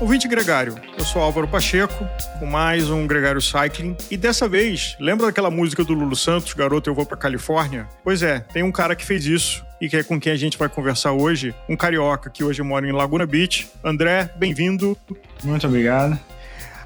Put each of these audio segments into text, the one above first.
Ouvinte Gregário, eu sou Álvaro Pacheco, com mais um Gregário Cycling. E dessa vez, lembra daquela música do Lulu Santos, Garoto, eu vou pra Califórnia? Pois é, tem um cara que fez isso e que é com quem a gente vai conversar hoje, um carioca que hoje mora em Laguna Beach. André, bem-vindo. Muito obrigado.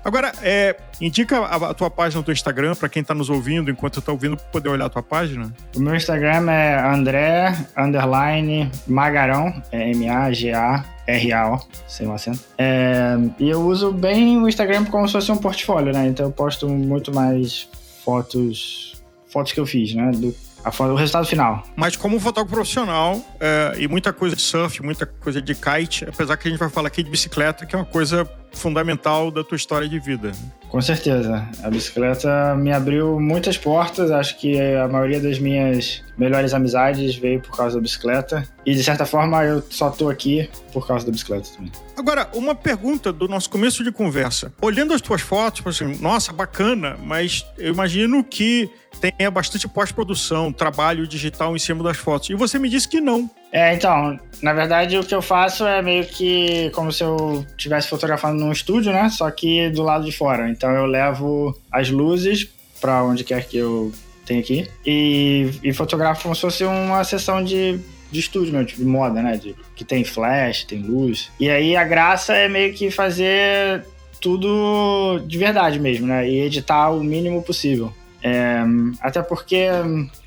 Agora, é, indica a, a, tua página no teu Instagram para quem está nos ouvindo enquanto está ouvindo poder olhar a tua página. O meu Instagram é André underline Magarão, é M-A-G-A R-A-O, sem um acento. É, e eu uso bem o Instagram como se fosse um portfólio, né? Então eu posto muito mais fotos, fotos que eu fiz, né? Do, a, o resultado final. Mas como fotógrafo profissional é, e muita coisa de surf, muita coisa de kite, apesar que a gente vai falar aqui de bicicleta, que é uma coisa fundamental da tua história de vida. Com certeza. A bicicleta me abriu muitas portas. Acho que a maioria das minhas melhores amizades veio por causa da bicicleta. E de certa forma eu só tô aqui por causa da bicicleta também. Agora, uma pergunta do nosso começo de conversa. Olhando as tuas fotos, tipo assim, nossa, bacana, mas eu imagino que tenha bastante pós-produção, trabalho digital em cima das fotos. E você me disse que não. É, então, na verdade o que eu faço é meio que como se eu estivesse fotografando num estúdio, né? Só que do lado de fora. Então eu levo as luzes para onde quer que eu tenha aqui e, e fotografo como se fosse uma sessão de, de estúdio, né? de moda, né? De, que tem flash, tem luz. E aí a graça é meio que fazer tudo de verdade mesmo, né? E editar o mínimo possível. É, até porque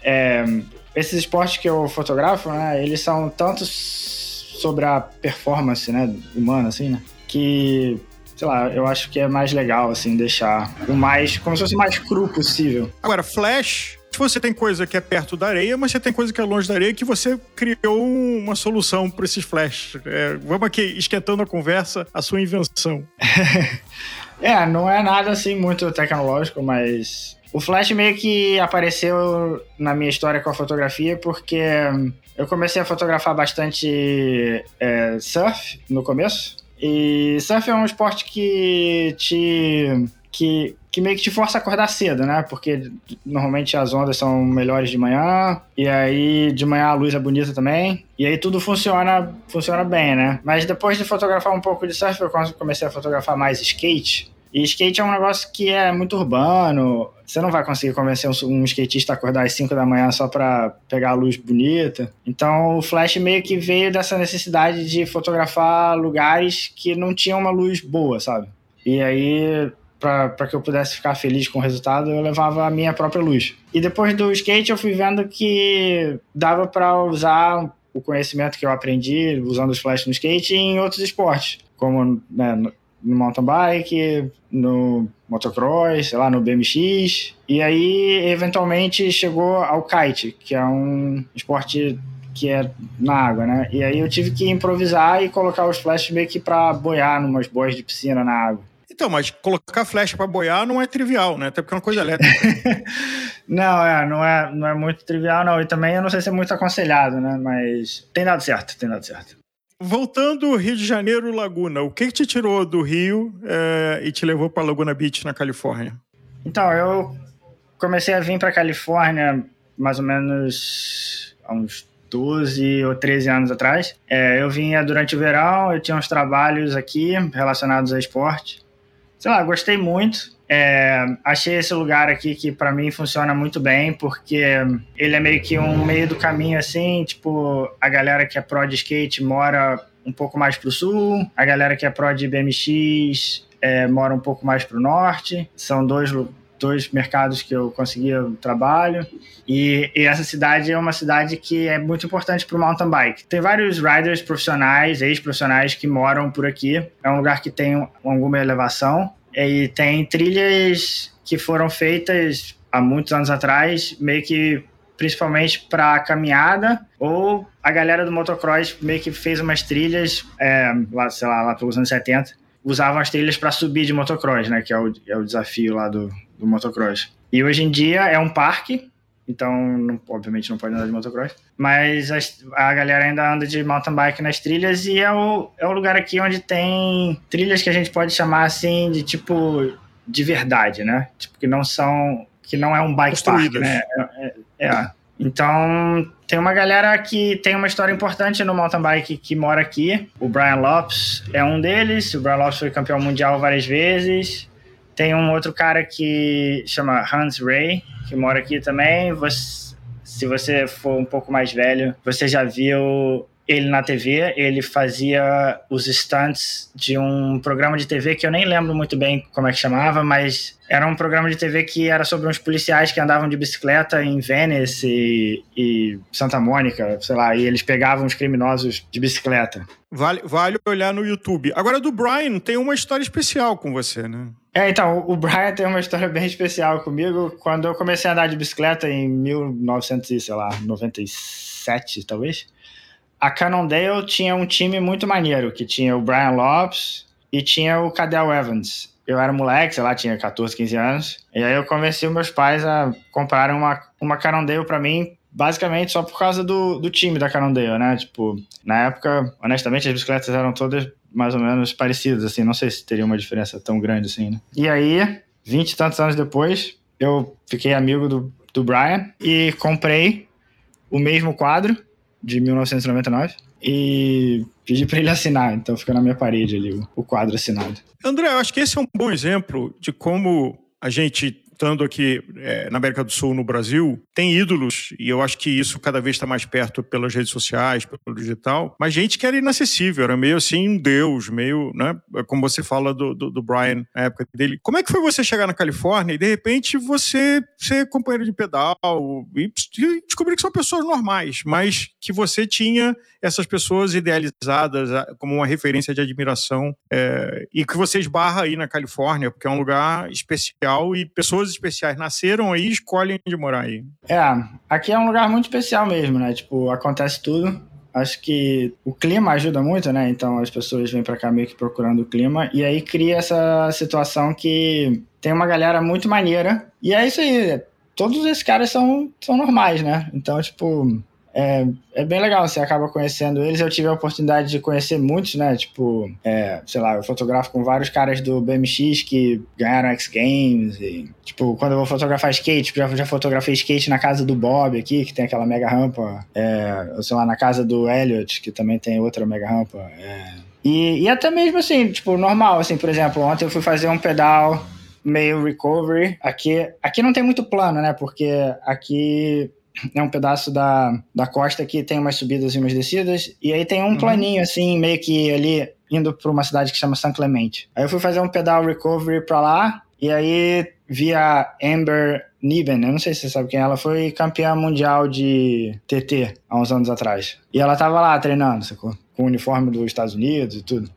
é, esses esportes que eu fotografo, né, eles são tanto sobre a performance, né, humana, assim, né, que sei lá, eu acho que é mais legal, assim, deixar o mais, como se fosse o mais cru possível. Agora, Flash, você tem coisa que é perto da areia, mas você tem coisa que é longe da areia que você criou uma solução para esses flash. É, vamos aqui esquentando a conversa, a sua invenção. é, não é nada assim muito tecnológico, mas o Flash meio que apareceu na minha história com a fotografia porque eu comecei a fotografar bastante é, surf no começo. E surf é um esporte que te. que, que meio que te força a acordar cedo, né? Porque normalmente as ondas são melhores de manhã, e aí de manhã a luz é bonita também. E aí tudo funciona, funciona bem, né? Mas depois de fotografar um pouco de surf, eu comecei a fotografar mais skate. E skate é um negócio que é muito urbano. Você não vai conseguir convencer um, skatista a acordar às 5 da manhã só para pegar a luz bonita. Então o Flash meio que veio dessa necessidade de fotografar lugares que não tinham uma luz boa, sabe? E aí, para que eu pudesse ficar feliz com o resultado, eu levava a minha própria luz. E depois do skate, eu fui vendo que dava para usar o conhecimento que eu aprendi usando os flash no skate em outros esportes, como né, no mountain bike, no motocross, sei lá, no BMX. E aí, eventualmente, chegou ao kite, que é um esporte que é na água, né? E aí eu tive que improvisar e colocar os flashes meio que para boiar numas boias de piscina na água. Então, mas colocar flecha para boiar não é trivial, né? Até porque é uma coisa elétrica. não, é, não é, não é muito trivial, não. E também eu não sei se é muito aconselhado, né? Mas tem dado certo, tem dado certo. Voltando Rio de Janeiro, Laguna, o que, que te tirou do Rio é, e te levou para Laguna Beach, na Califórnia? Então, eu comecei a vir para Califórnia mais ou menos há uns 12 ou 13 anos atrás. É, eu vinha durante o verão, eu tinha uns trabalhos aqui relacionados a esporte. Sei lá, gostei muito. É, achei esse lugar aqui que para mim funciona muito bem, porque ele é meio que um meio do caminho assim, tipo, a galera que é pro de skate mora um pouco mais pro sul, a galera que é pro de BMX é, mora um pouco mais pro norte. São dois, dois mercados que eu conseguia trabalho. E, e, essa cidade é uma cidade que é muito importante para o mountain bike. Tem vários riders profissionais, ex-profissionais que moram por aqui. É um lugar que tem alguma elevação e tem trilhas que foram feitas há muitos anos atrás, meio que principalmente para caminhada, ou a galera do motocross meio que fez umas trilhas, é, lá, sei lá, lá pelos anos 70, usavam as trilhas para subir de motocross, né, que é o, é o desafio lá do, do motocross. E hoje em dia é um parque então não, obviamente não pode andar de motocross. Mas a, a, galera ainda anda de mountain bike nas trilhas e é o, é o lugar aqui onde tem trilhas que a gente pode chamar assim de tipo de verdade, né? Tipo, que não são. que não é um bike park, né? É, é, é, Então, tem uma galera que tem uma história importante no mountain bike que mora aqui. O Brian Lopes é um deles. O Brian Lopes foi campeão mundial várias vezes. Tem um outro cara que chama Hans Ray, que mora aqui também. Você, se você for um pouco mais velho, você já viu ele na TV, ele fazia os stunts de um programa de TV que eu nem lembro muito bem como é que chamava, mas era um programa de TV que era sobre uns policiais que andavam de bicicleta em Venice e, e Santa Mônica, sei lá, e eles pegavam os criminosos de bicicleta. Vale, vale olhar no YouTube. Agora, do Brian, tem uma história especial com você, né? É, então, o Brian tem uma história bem especial comigo. Quando eu comecei a andar de bicicleta em 1997, talvez, a Cannondale tinha um time muito maneiro, que tinha o Brian Lopes e tinha o Cadell Evans. Eu era moleque, sei lá, tinha 14, 15 anos. E aí eu convenci meus pais a comprar uma, uma Cannondale para mim, basicamente só por causa do, do time da Cannondale, né? Tipo, na época, honestamente, as bicicletas eram todas mais ou menos parecidas, assim. Não sei se teria uma diferença tão grande assim, né? E aí, 20 e tantos anos depois, eu fiquei amigo do, do Brian e comprei o mesmo quadro de 1999 e pedi para ele assinar, então fica na minha parede ali o, quadro assinado. André, eu acho que esse é um bom exemplo de como a gente estando aqui é, na América do Sul, no Brasil, tem ídolos, e eu acho que isso cada vez está mais perto pelas redes sociais, pelo digital, mas gente que era inacessível, era meio assim um deus, meio, né? Como você fala do, do, do Brian na época dele. Como é que foi você chegar na Califórnia e de repente você ser companheiro de pedal e descobrir que são pessoas normais, mas que você tinha essas pessoas idealizadas como uma referência de admiração é, e que você esbarra aí na Califórnia, porque é um lugar especial e pessoas especiais nasceram aí e escolhem de morar aí. É, aqui é um lugar muito especial mesmo, né? Tipo, acontece tudo. Acho que o clima ajuda muito, né? Então as pessoas vêm para cá meio que procurando o clima e aí cria essa situação que tem uma galera muito maneira. E é isso aí. Todos esses caras são, são normais, né? Então, tipo, é, é bem legal, você acaba conhecendo eles. Eu tive a oportunidade de conhecer muitos, né? Tipo, é, sei lá, eu fotografo com vários caras do BMX que ganharam X Games. E, tipo, quando eu vou fotografar skate, já, já fotografei skate na casa do Bob aqui, que tem aquela mega rampa. É, sei lá, na casa do Elliot, que também tem outra mega rampa. É. E, e até mesmo assim, tipo, normal, assim, por exemplo, ontem eu fui fazer um pedal meio recovery. Aqui, aqui não tem muito plano, né? Porque aqui é um pedaço da, da costa que tem umas subidas e umas descidas, e aí tem um uhum. planinho, assim, meio que ali indo para uma cidade que chama San Clemente. Aí eu fui fazer um pedal recovery para lá, e aí vi a Amber Niven, eu não sei se você sabe quem é, ela foi campeã mundial de TT há uns anos atrás. E ela tava lá treinando, sacou? Com o uniforme dos Estados Unidos e tudo.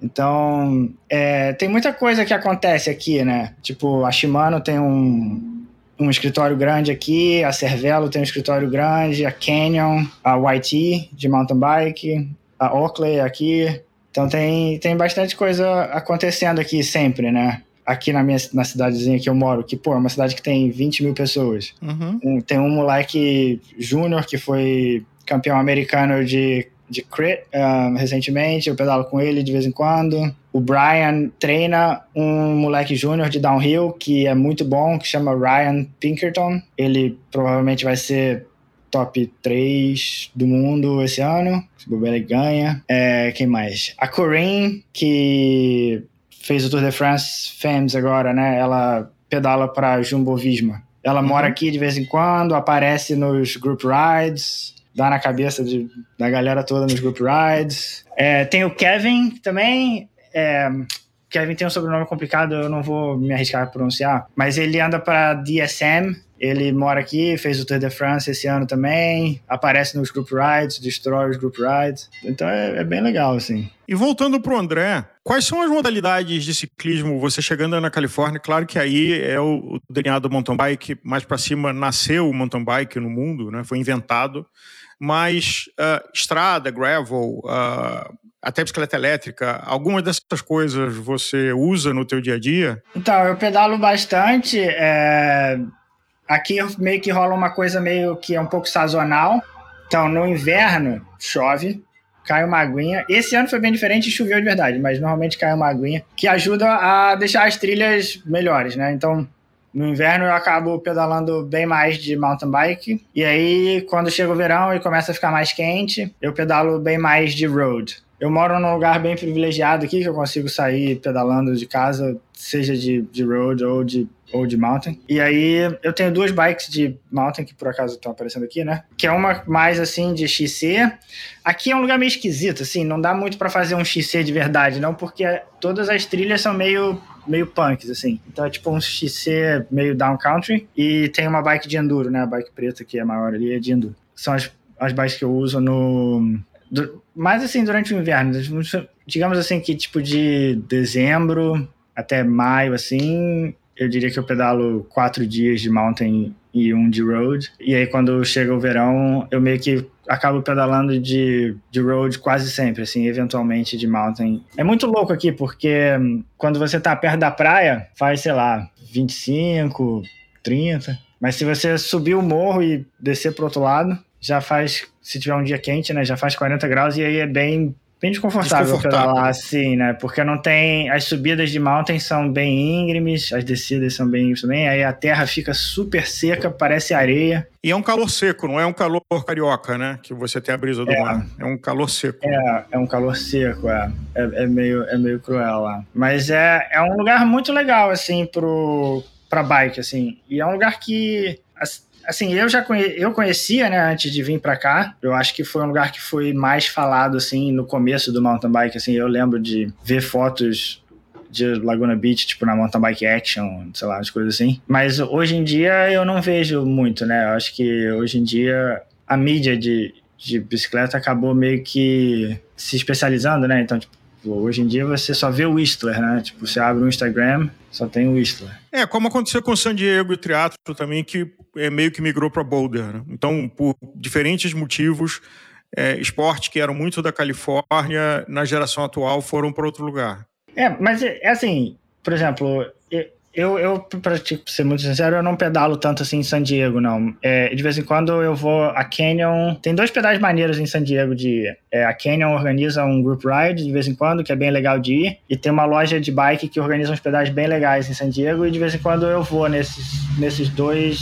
Então, é, tem muita coisa que acontece aqui, né? Tipo, a Shimano tem um, um escritório grande aqui, a Cervelo tem um escritório grande, a Canyon, a YT de mountain bike, a Oakley aqui. Então tem, tem bastante coisa acontecendo aqui sempre, né? Aqui na minha na cidadezinha que eu moro, que, pô, é uma cidade que tem 20 mil pessoas. Uhum. Um, tem um moleque júnior que foi campeão americano de de crit um, recentemente, eu pedalo com ele de vez em quando. O Brian treina um moleque júnior de downhill que é muito bom, que chama Ryan Pinkerton. Ele provavelmente vai ser top 3 do mundo esse ano. Se bobear, ele ganha. É, quem mais? A Corinne, que fez o Tour de France Femmes agora, né? Ela pedala para Jumbo Visma. Ela uhum. mora aqui de vez em quando, aparece nos group rides dá na cabeça de, da galera toda nos group rides. É, tem o Kevin também. É, Kevin tem um sobrenome complicado, eu não vou me arriscar a pronunciar, mas ele anda para DSM. Ele mora aqui, fez o Tour de France esse ano também, aparece nos group rides, destrói os group rides. Então é, é bem legal, assim. E voltando para o André, quais são as modalidades de ciclismo? Você chegando na Califórnia, claro que aí é o, o DNA do mountain bike, mais para cima nasceu o mountain bike no mundo, né? foi inventado mas uh, estrada, gravel, uh, até bicicleta elétrica, alguma dessas coisas você usa no teu dia a dia? Então, eu pedalo bastante. É... Aqui meio que rola uma coisa meio que é um pouco sazonal. Então, no inverno, chove, cai uma aguinha. Esse ano foi bem diferente choveu de verdade, mas normalmente cai uma aguinha que ajuda a deixar as trilhas melhores, né? Então, no inverno eu acabo pedalando bem mais de mountain bike. E aí, quando chega o verão e começa a ficar mais quente, eu pedalo bem mais de road. Eu moro num lugar bem privilegiado aqui, que eu consigo sair pedalando de casa, seja de, de road ou de, ou de mountain. E aí eu tenho duas bikes de mountain, que por acaso estão aparecendo aqui, né? Que é uma mais assim de XC. Aqui é um lugar meio esquisito, assim, não dá muito para fazer um XC de verdade, não, porque todas as trilhas são meio meio punks, assim. Então é tipo um XC meio down country. E tem uma bike de enduro, né? A bike preta, que é maior ali, é de enduro. São as, as bikes que eu uso no. Do, mais assim, durante o inverno. Digamos assim que tipo de dezembro até maio, assim, eu diria que eu pedalo quatro dias de mountain e um de road. E aí, quando chega o verão, eu meio que acabo pedalando de, de road quase sempre, assim, eventualmente de mountain. É muito louco aqui, porque hum, quando você tá perto da praia, faz, sei lá, 25, 30. Mas se você subir o morro e descer pro outro lado, já faz, se tiver um dia quente, né, já faz 40 graus e aí é bem bem desconfortável, desconfortável. pedalar assim, né? Porque não tem. As subidas de mountain são bem íngremes, as descidas são bem íngremes também. Aí a terra fica super seca, parece areia. E é um calor seco, não é um calor carioca, né? Que você tem a brisa do é, mar. É um calor seco. É, é um calor seco, é. É, é meio, é meio cruel lá. Mas é, é um lugar muito legal, assim, pro, pra bike, assim. E é um lugar que assim, eu já conhe eu conhecia, né, antes de vir para cá. Eu acho que foi um lugar que foi mais falado, assim, no começo do mountain bike. Assim, eu lembro de ver fotos de Laguna Beach, tipo na mountain bike action, sei lá, as coisas assim. Mas hoje em dia eu não vejo muito, né? Eu acho que hoje em dia a mídia de, de bicicleta acabou meio que se especializando, né? Então, tipo, hoje em dia você só vê o Whistler, né? Tipo, você abre um Instagram, só tem o Whistler. É, como aconteceu com o San Diego e o Triatlo também, que é, meio que migrou para Boulder. Né? Então, por diferentes motivos, é, esportes que eram muito da Califórnia, na geração atual, foram para outro lugar. É, mas é assim, por exemplo, eu, eu para ser muito sincero, eu não pedalo tanto assim em San Diego, não. É, de vez em quando eu vou a Canyon. Tem dois pedais maneiros em San Diego de. É, a Canyon organiza um group ride de vez em quando, que é bem legal de ir. E tem uma loja de bike que organiza uns pedais bem legais em San Diego. E de vez em quando eu vou nesses, nesses dois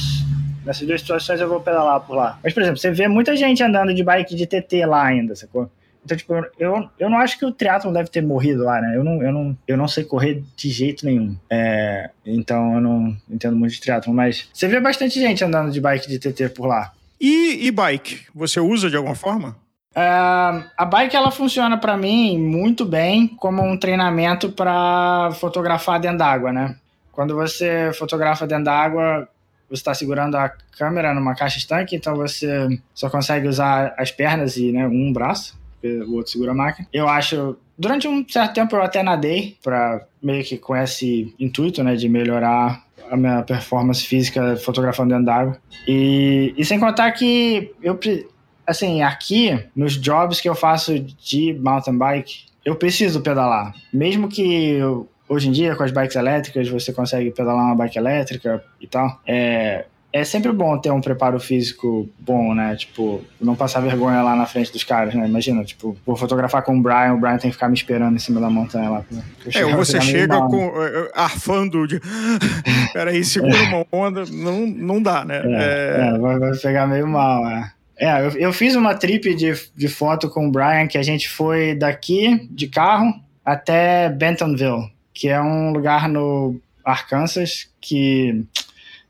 nessas duas situações eu vou pedalar por lá. Mas, por exemplo, você vê muita gente andando de bike de TT lá ainda, sacou? Então, tipo, eu, eu não acho que o triatlon deve ter morrido lá, né? Eu não, eu não, eu não sei correr de jeito nenhum. É, então, eu não entendo muito de triatlon, mas você vê bastante gente andando de bike de TT por lá. E, e bike? Você usa de alguma forma? Uh, a bike ela funciona para mim muito bem como um treinamento para fotografar dentro d'água, né? Quando você fotografa dentro d'água, você está segurando a câmera numa caixa estanque, então você só consegue usar as pernas e né, um braço o outro segura a máquina. Eu acho. Durante um certo tempo eu até nadei, para meio que com esse intuito, né, de melhorar a minha performance física fotografando dentro d'água. E, e sem contar que eu, assim, aqui, nos jobs que eu faço de mountain bike, eu preciso pedalar. Mesmo que eu, hoje em dia, com as bikes elétricas, você consegue pedalar uma bike elétrica e tal. É, é sempre bom ter um preparo físico bom, né? Tipo, não passar vergonha lá na frente dos caras, né? Imagina, tipo, vou fotografar com o Brian, o Brian tem que ficar me esperando em cima da montanha lá. É, ou você chega com, é, é, arfando de. Peraí, segura uma onda, não, não dá, né? É, é... é vai, pegar meio mal, né? É, eu, eu fiz uma trip de, de foto com o Brian que a gente foi daqui de carro até Bentonville, que é um lugar no Arkansas que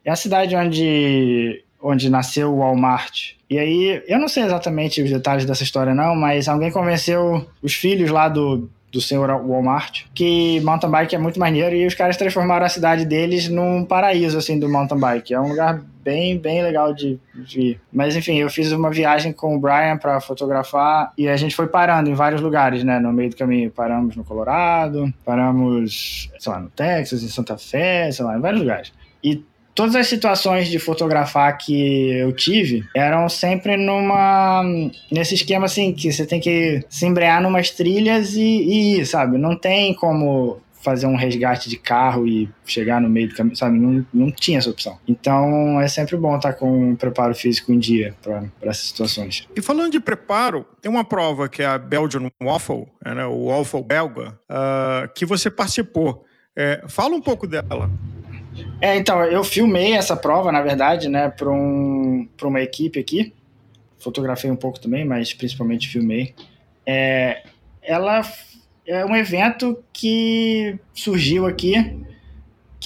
é a cidade onde, onde nasceu o Walmart. E aí, eu não sei exatamente os detalhes dessa história, não, mas alguém convenceu os filhos lá do, do senhor Walmart que mountain bike é muito maneiro e os caras transformaram a cidade deles num paraíso, assim, do mountain bike. É um lugar bem, bem legal de, de ir. Mas enfim, eu fiz uma viagem com o Brian para fotografar e a gente foi parando em vários lugares, né? No meio do caminho. Paramos no Colorado, paramos, sei lá, no Texas, em Santa Fé, sei lá, em vários lugares. E todas as situações de fotografar que eu tive eram sempre numa nesse esquema assim que você tem que se embrear numas trilhas e, e ir, sabe? Não tem como fazer um resgate de carro e chegar no meio do caminho, sabe? Não, não tinha essa opção. Então é sempre bom estar com um preparo físico em dia para essas situações. E falando de preparo, tem uma prova que é a Belgian Waffle, né, o Waffle belga, uh, que você participou. É, fala um pouco dela. É, então, eu filmei essa prova, na verdade, né, para um, uma equipe aqui. Fotografei um pouco também, mas principalmente filmei. É, ela é um evento que surgiu aqui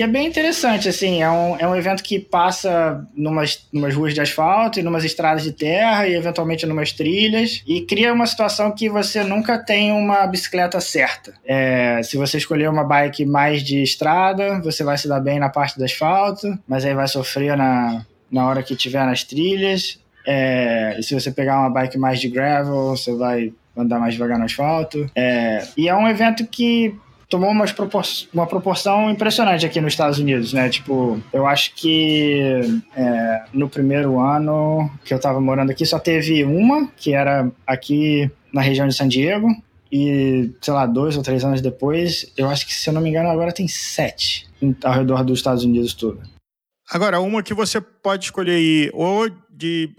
que é bem interessante, assim, é um, é um evento que passa numas, numas ruas de asfalto e numas estradas de terra e eventualmente numas trilhas e cria uma situação que você nunca tem uma bicicleta certa. É, se você escolher uma bike mais de estrada, você vai se dar bem na parte do asfalto, mas aí vai sofrer na, na hora que tiver nas trilhas. É, e se você pegar uma bike mais de gravel, você vai andar mais devagar no asfalto. É, e é um evento que tomou umas propor uma proporção impressionante aqui nos Estados Unidos, né? Tipo, eu acho que é, no primeiro ano que eu tava morando aqui só teve uma, que era aqui na região de San Diego, e, sei lá, dois ou três anos depois, eu acho que, se eu não me engano, agora tem sete ao redor dos Estados Unidos todo. Agora, uma que você pode escolher aí, ou de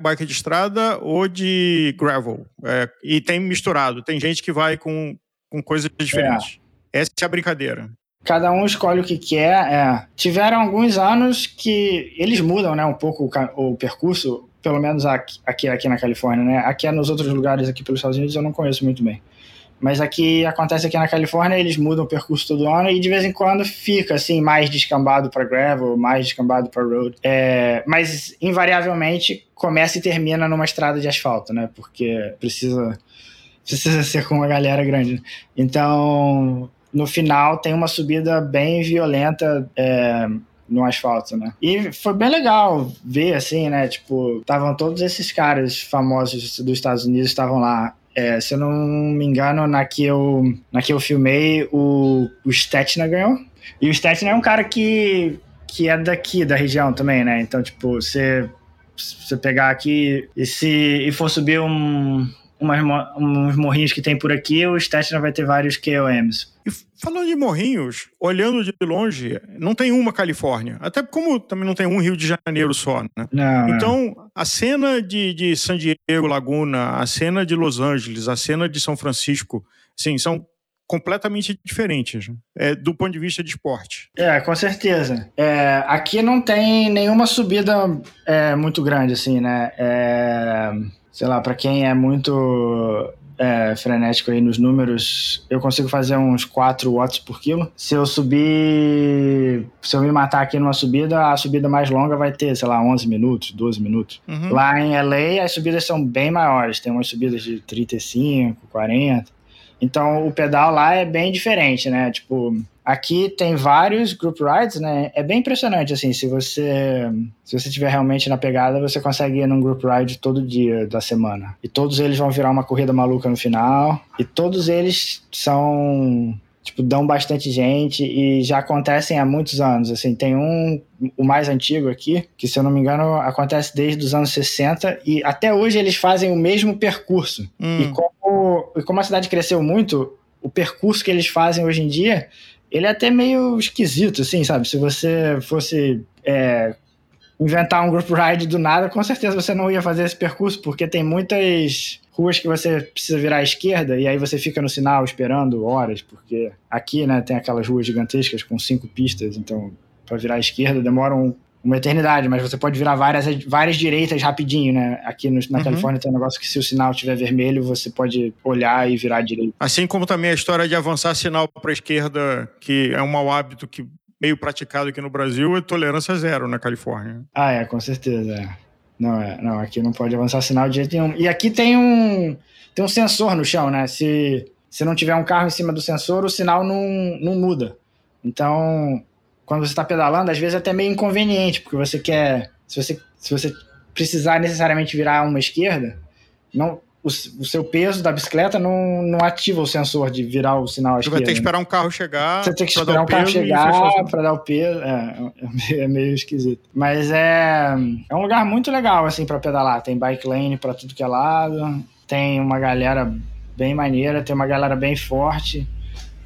bike de estrada ou de gravel. É, e tem misturado. Tem gente que vai com com coisas diferentes. É. Essa é a brincadeira. Cada um escolhe o que quer. É. Tiveram alguns anos que eles mudam né, um pouco o, o percurso, pelo menos aqui, aqui, aqui na Califórnia. Né? Aqui é nos outros lugares aqui pelos Estados Unidos eu não conheço muito bem. Mas aqui acontece aqui na Califórnia, eles mudam o percurso todo ano e de vez em quando fica assim mais descambado para gravel, mais descambado para road. É, mas invariavelmente começa e termina numa estrada de asfalto, né? Porque precisa precisa ser com uma galera grande. Então, no final, tem uma subida bem violenta. É, no asfalto, né? E foi bem legal ver, assim, né? Tipo, estavam todos esses caras famosos dos Estados Unidos estavam lá. É, se eu não me engano, na que eu, na que eu filmei, o, o Stetner ganhou. E o Stetner é um cara que, que é daqui, da região também, né? Então, tipo, você, você pegar aqui e se e for subir um, umas, uns morrinhos que tem por aqui, o Stetner vai ter vários KOMs. E falando de morrinhos, olhando de longe, não tem uma Califórnia. Até como também não tem um Rio de Janeiro só, né? Não, então, não. a cena de, de San Diego, Laguna, a cena de Los Angeles, a cena de São Francisco, sim, são completamente diferentes né? é, do ponto de vista de esporte. É, com certeza. É, aqui não tem nenhuma subida é, muito grande, assim, né? É sei lá, para quem é muito é, frenético aí nos números, eu consigo fazer uns 4 watts por quilo. Se eu subir, se eu me matar aqui numa subida, a subida mais longa vai ter, sei lá, 11 minutos, 12 minutos. Uhum. Lá em LA, as subidas são bem maiores, tem umas subidas de 35, 40. Então, o pedal lá é bem diferente, né? Tipo, Aqui tem vários group rides, né? É bem impressionante, assim, se você se você tiver realmente na pegada, você consegue ir num group ride todo dia da semana. E todos eles vão virar uma corrida maluca no final. E todos eles são tipo, dão bastante gente e já acontecem há muitos anos. Assim, tem um, o mais antigo aqui, que se eu não me engano acontece desde os anos 60 e até hoje eles fazem o mesmo percurso. Hum. E, como, e como a cidade cresceu muito, o percurso que eles fazem hoje em dia ele é até meio esquisito, assim, sabe? Se você fosse é, inventar um group ride do nada, com certeza você não ia fazer esse percurso, porque tem muitas ruas que você precisa virar à esquerda e aí você fica no sinal esperando horas, porque aqui, né, tem aquelas ruas gigantescas com cinco pistas, então para virar à esquerda demora um, uma eternidade, mas você pode virar várias, várias direitas rapidinho, né? Aqui no, na uhum. Califórnia tem um negócio que se o sinal estiver vermelho, você pode olhar e virar direito. Assim como também a história de avançar sinal para a esquerda, que é um mau hábito que meio praticado aqui no Brasil, é tolerância zero na Califórnia. Ah, é, com certeza. É. Não, é, não, aqui não pode avançar sinal de jeito nenhum. E aqui tem um, tem um sensor no chão, né? Se, se não tiver um carro em cima do sensor, o sinal não, não muda. Então, quando você está pedalando, às vezes é até meio inconveniente, porque você quer. Se você, se você precisar necessariamente virar uma esquerda, não, o, o, seu peso da bicicleta não, não ativa o sensor de virar o sinal à. Você vai ter que esperar um carro chegar. Você tem que esperar um carro chegar para dar o peso. É, é, meio esquisito. Mas é, é um lugar muito legal assim para pedalar. Tem bike lane para tudo que é lado. Tem uma galera bem maneira, tem uma galera bem forte.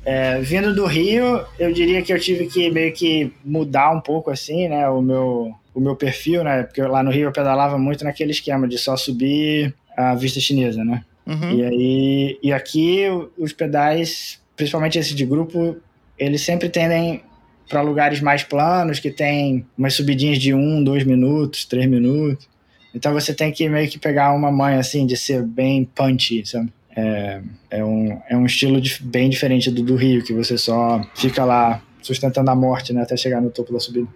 É, vindo do Rio, eu diria que eu tive que meio que mudar um pouco assim, né, o meu, o meu perfil, né, porque lá no Rio eu pedalava muito naquele esquema de só subir a vista chinesa, né. Uhum. E aí, e aqui os pedais, principalmente esse de grupo, eles sempre tendem para lugares mais planos, que tem umas subidinhas de um, dois minutos, três minutos. Então você tem que meio que pegar uma manha assim de ser bem punchy, sabe? É, é, um, é um estilo de, bem diferente do do Rio, que você só fica lá sustentando a morte, né, até chegar no topo da subida.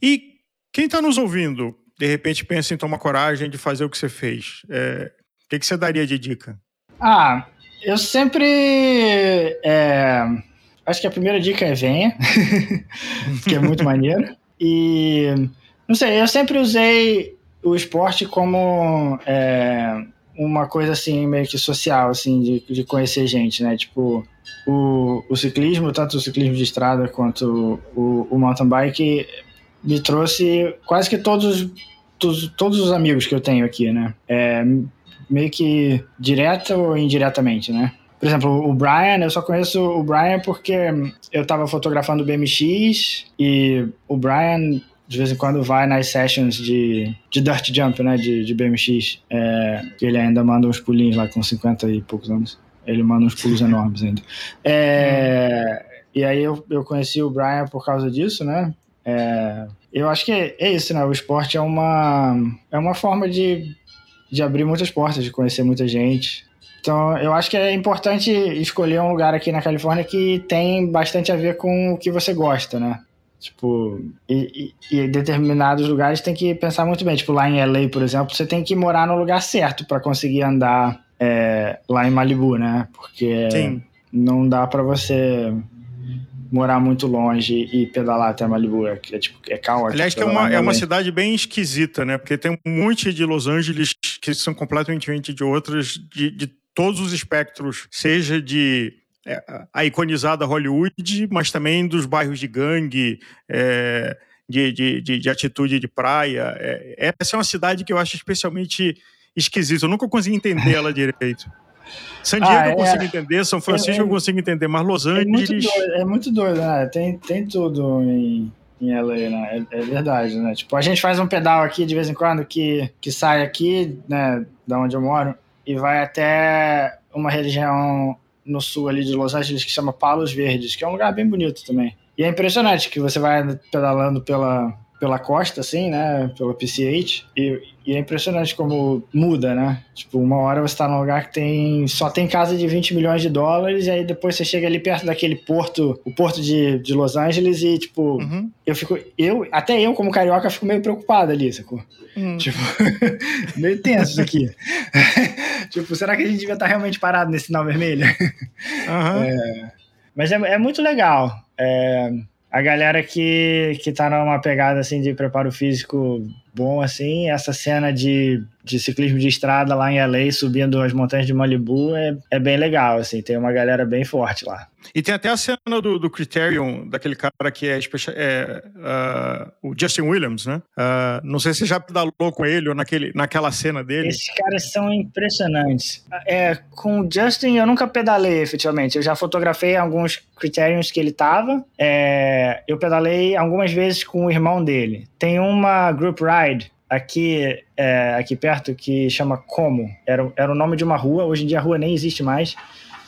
E quem está nos ouvindo, de repente pensa em tomar coragem de fazer o que você fez, é, o que, que você daria de dica? Ah, eu sempre. É, acho que a primeira dica é venha, que é muito maneiro. E. Não sei, eu sempre usei o esporte como é, uma coisa assim, meio que social, assim, de, de conhecer gente, né? Tipo, o, o ciclismo, tanto o ciclismo de estrada quanto o, o mountain bike, me trouxe quase que todos, todos, todos os amigos que eu tenho aqui, né? É, meio que direta ou indiretamente, né? Por exemplo, o Brian, eu só conheço o Brian porque eu estava fotografando o BMX e o Brian de vez em quando vai nas sessions de, de Dirt Jump, né, de, de BMX, é, que ele ainda manda uns pulinhos lá com 50 e poucos anos. Ele manda uns pulos enormes ainda. É, e aí eu, eu conheci o Brian por causa disso, né? É, eu acho que é, é isso, né? O esporte é uma, é uma forma de de abrir muitas portas, de conhecer muita gente. Então, eu acho que é importante escolher um lugar aqui na Califórnia que tem bastante a ver com o que você gosta, né? Tipo, e, e, e determinados lugares tem que pensar muito bem. Tipo, lá em LA, por exemplo, você tem que morar no lugar certo para conseguir andar é, lá em Malibu, né? Porque Sim. não dá para você morar muito longe e pedalar até Malibu. É, é, tipo, é caótico. Aliás, é uma, é uma cidade bem esquisita, né? Porque tem um monte de Los Angeles que são completamente diferentes de outras, de, de todos os espectros, seja de é, a iconizada Hollywood, mas também dos bairros de gangue, é, de, de, de, de, atitude de praia. É, essa é uma cidade que eu acho especialmente esquisita. Eu nunca consegui entender ela direito. San Diego ah, eu consigo é. entender, São Francisco eu consigo entender, mas Los Angeles. É muito doido, é muito doido né? Tem, tem tudo em, em LA, né? É, é, verdade, né? Tipo, a gente faz um pedal aqui de vez em quando que, que sai aqui, né, da onde eu moro, e vai até uma região no sul ali de Los Angeles que chama Palos Verdes, que é um lugar bem bonito também. E é impressionante que você vai pedalando pela, pela costa, assim, né? Pela PCH. E, e, é impressionante como muda, né? Tipo, uma hora você tá num lugar que tem só tem casa de 20 milhões de dólares, e aí depois você chega ali perto daquele porto, o porto de, de Los Angeles, e tipo, uhum. eu fico. Eu, até eu, como carioca, fico meio preocupado ali, sacou? Uhum. Tipo, meio tenso isso aqui. tipo, será que a gente devia estar realmente parado nesse sinal vermelho? Uhum. É, mas é, é muito legal. É, a galera que, que tá numa pegada assim de preparo físico bom, assim, essa cena de, de ciclismo de estrada lá em LA, subindo as montanhas de Malibu, é, é bem legal, assim, tem uma galera bem forte lá. E tem até a cena do, do Criterion, daquele cara que é, é uh, o Justin Williams, né? Uh, não sei se você já pedalou com ele ou naquele, naquela cena dele. Esses caras são impressionantes. É, com o Justin eu nunca pedalei, efetivamente. Eu já fotografei alguns Criterions que ele tava. É, eu pedalei algumas vezes com o irmão dele. Tem uma group ride aqui, é, aqui perto que chama Como. Era, era o nome de uma rua. Hoje em dia a rua nem existe mais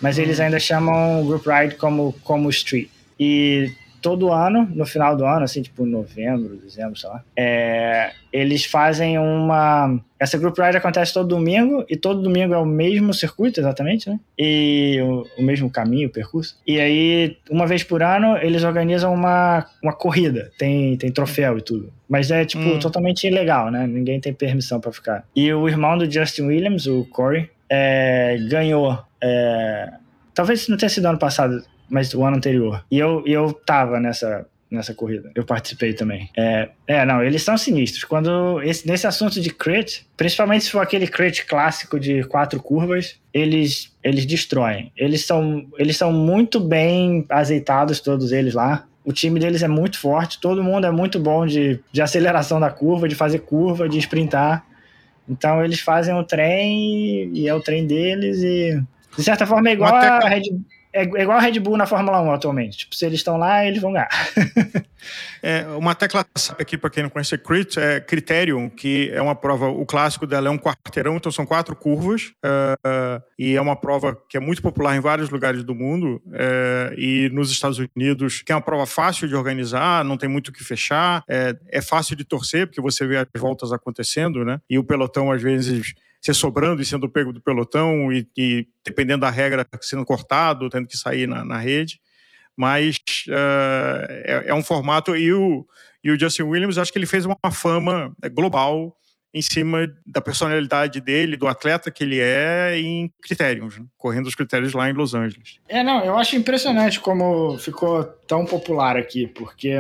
mas eles ainda chamam o Group Ride como, como Street. E todo ano, no final do ano, assim, tipo novembro, dezembro, sei lá, é, eles fazem uma. Essa Group Ride acontece todo domingo, e todo domingo é o mesmo circuito, exatamente, né? E o, o mesmo caminho, o percurso. E aí, uma vez por ano, eles organizam uma, uma corrida, tem, tem troféu e tudo. Mas é, tipo, hum. totalmente ilegal, né? Ninguém tem permissão para ficar. E o irmão do Justin Williams, o Corey, é, ganhou. É, talvez não tenha sido ano passado, mas o ano anterior. E eu, eu tava nessa, nessa corrida. Eu participei também. É, é não, eles são sinistros. Quando esse, nesse assunto de crit, principalmente se for aquele crit clássico de quatro curvas, eles eles destroem. Eles são eles são muito bem azeitados todos eles lá. O time deles é muito forte, todo mundo é muito bom de, de aceleração da curva, de fazer curva, de sprintar. Então eles fazem o trem e é o trem deles e de certa forma é igual a Red, é, é igual a Red Bull na Fórmula 1 atualmente. Tipo, se eles estão lá, eles vão ganhar. é, uma tecla aqui, para quem não conhece, Crit, é Criterium, que é uma prova, o clássico dela é um quarteirão, então são quatro curvas, uh, e é uma prova que é muito popular em vários lugares do mundo, uh, e nos Estados Unidos, que é uma prova fácil de organizar, não tem muito o que fechar, é, é fácil de torcer, porque você vê as voltas acontecendo, né? E o pelotão, às vezes, ser sobrando e sendo pego do pelotão e, e dependendo da regra, sendo cortado, tendo que sair na, na rede. Mas uh, é, é, um formato. E o, e o Justin Williams, acho que ele fez uma fama global em cima da personalidade dele, do atleta que ele é, em critérios, né? correndo os critérios lá em Los Angeles. É, não, eu acho impressionante como ficou tão popular aqui, porque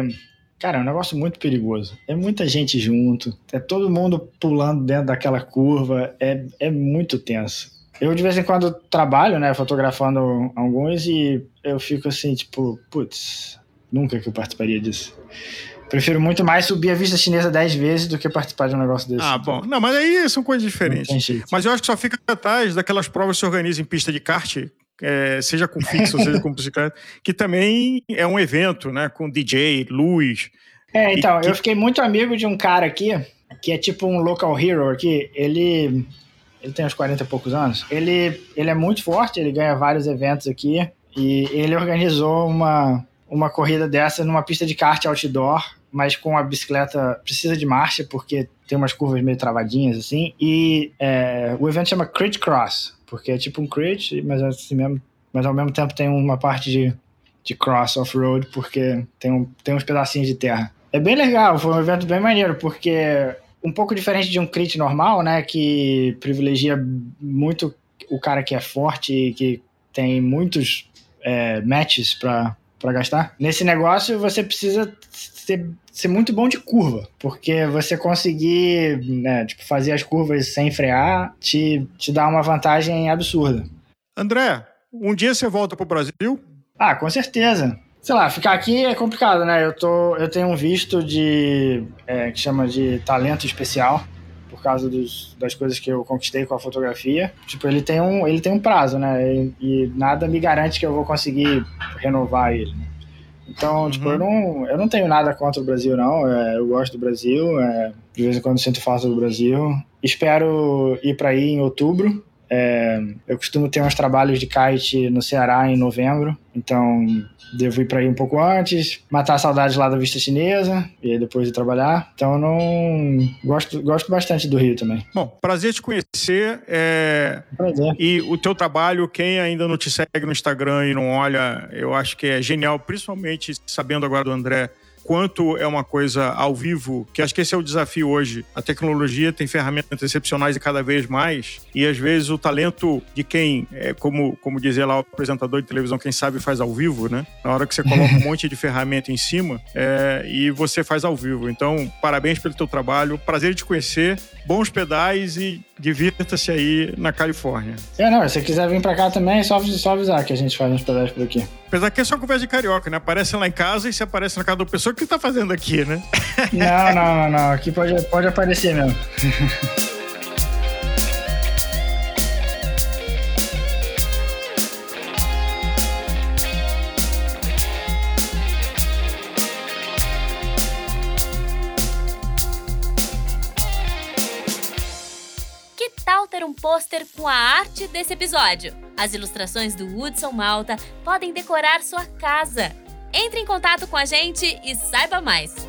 Cara, é um negócio muito perigoso. É muita gente junto, é todo mundo pulando dentro daquela curva, é, é muito tenso. Eu de vez em quando trabalho, né, fotografando alguns e eu fico assim, tipo, putz, nunca que eu participaria disso. Prefiro muito mais subir a vista chinesa 10 vezes do que participar de um negócio desse. Ah, bom. Não, mas aí são coisas diferentes. Mas eu acho que só fica atrás daquelas provas que se organizam em pista de kart, é, seja com fixo, seja com bicicleta, que também é um evento, né? Com DJ, luz. É, então, que... eu fiquei muito amigo de um cara aqui, que é tipo um local hero aqui. Ele. Ele tem uns 40 e poucos anos. Ele, ele é muito forte, ele ganha vários eventos aqui. E ele organizou uma, uma corrida dessa numa pista de kart outdoor, mas com a bicicleta precisa de marcha, porque tem umas curvas meio travadinhas assim. E é, o evento chama Crit Cross porque é tipo um crit, mas, assim mesmo, mas ao mesmo tempo tem uma parte de, de cross off-road, porque tem, um, tem uns pedacinhos de terra. É bem legal, foi um evento bem maneiro, porque um pouco diferente de um crit normal, né, que privilegia muito o cara que é forte e que tem muitos é, matches para gastar. Nesse negócio, você precisa ser, ser muito bom de curva, porque você conseguir né, tipo, fazer as curvas sem frear te, te dá uma vantagem absurda. André, um dia você volta para o Brasil? Ah, com certeza. Sei lá, ficar aqui é complicado, né? Eu, tô, eu tenho um visto de. É, que chama de talento especial, por causa dos, das coisas que eu conquistei com a fotografia. Tipo, ele tem um, ele tem um prazo, né? E, e nada me garante que eu vou conseguir renovar ele. Né? Então, uhum. tipo, eu não, eu não tenho nada contra o Brasil, não. É, eu gosto do Brasil, é, de vez em quando sinto falta do Brasil. Espero ir para aí em outubro. É, eu costumo ter uns trabalhos de kite no Ceará em novembro, então devo ir para aí um pouco antes, matar a saudade lá da vista chinesa e aí depois ir trabalhar. Então não gosto, gosto bastante do Rio também. Bom, prazer te conhecer. É... Prazer. E o teu trabalho, quem ainda não te segue no Instagram e não olha, eu acho que é genial, principalmente sabendo agora do André quanto é uma coisa ao vivo, que acho que esse é o desafio hoje. A tecnologia tem ferramentas excepcionais e cada vez mais, e às vezes o talento de quem, é, como, como dizia lá o apresentador de televisão, quem sabe faz ao vivo, né? Na hora que você coloca um monte de ferramenta em cima é, e você faz ao vivo. Então, parabéns pelo teu trabalho, prazer de te conhecer, bons pedais e divirta-se aí na Califórnia. É, não, se você quiser vir pra cá também, é só, só avisar que a gente faz uns pedais por aqui. Apesar que é só conversa de carioca, né? Aparece lá em casa e se aparece na casa da pessoa, o que tá fazendo aqui, né? Não, não, não, não. Aqui pode, pode aparecer mesmo. Que tal ter um pôster com a arte desse episódio? As ilustrações do Hudson Malta podem decorar sua casa. Entre em contato com a gente e saiba mais.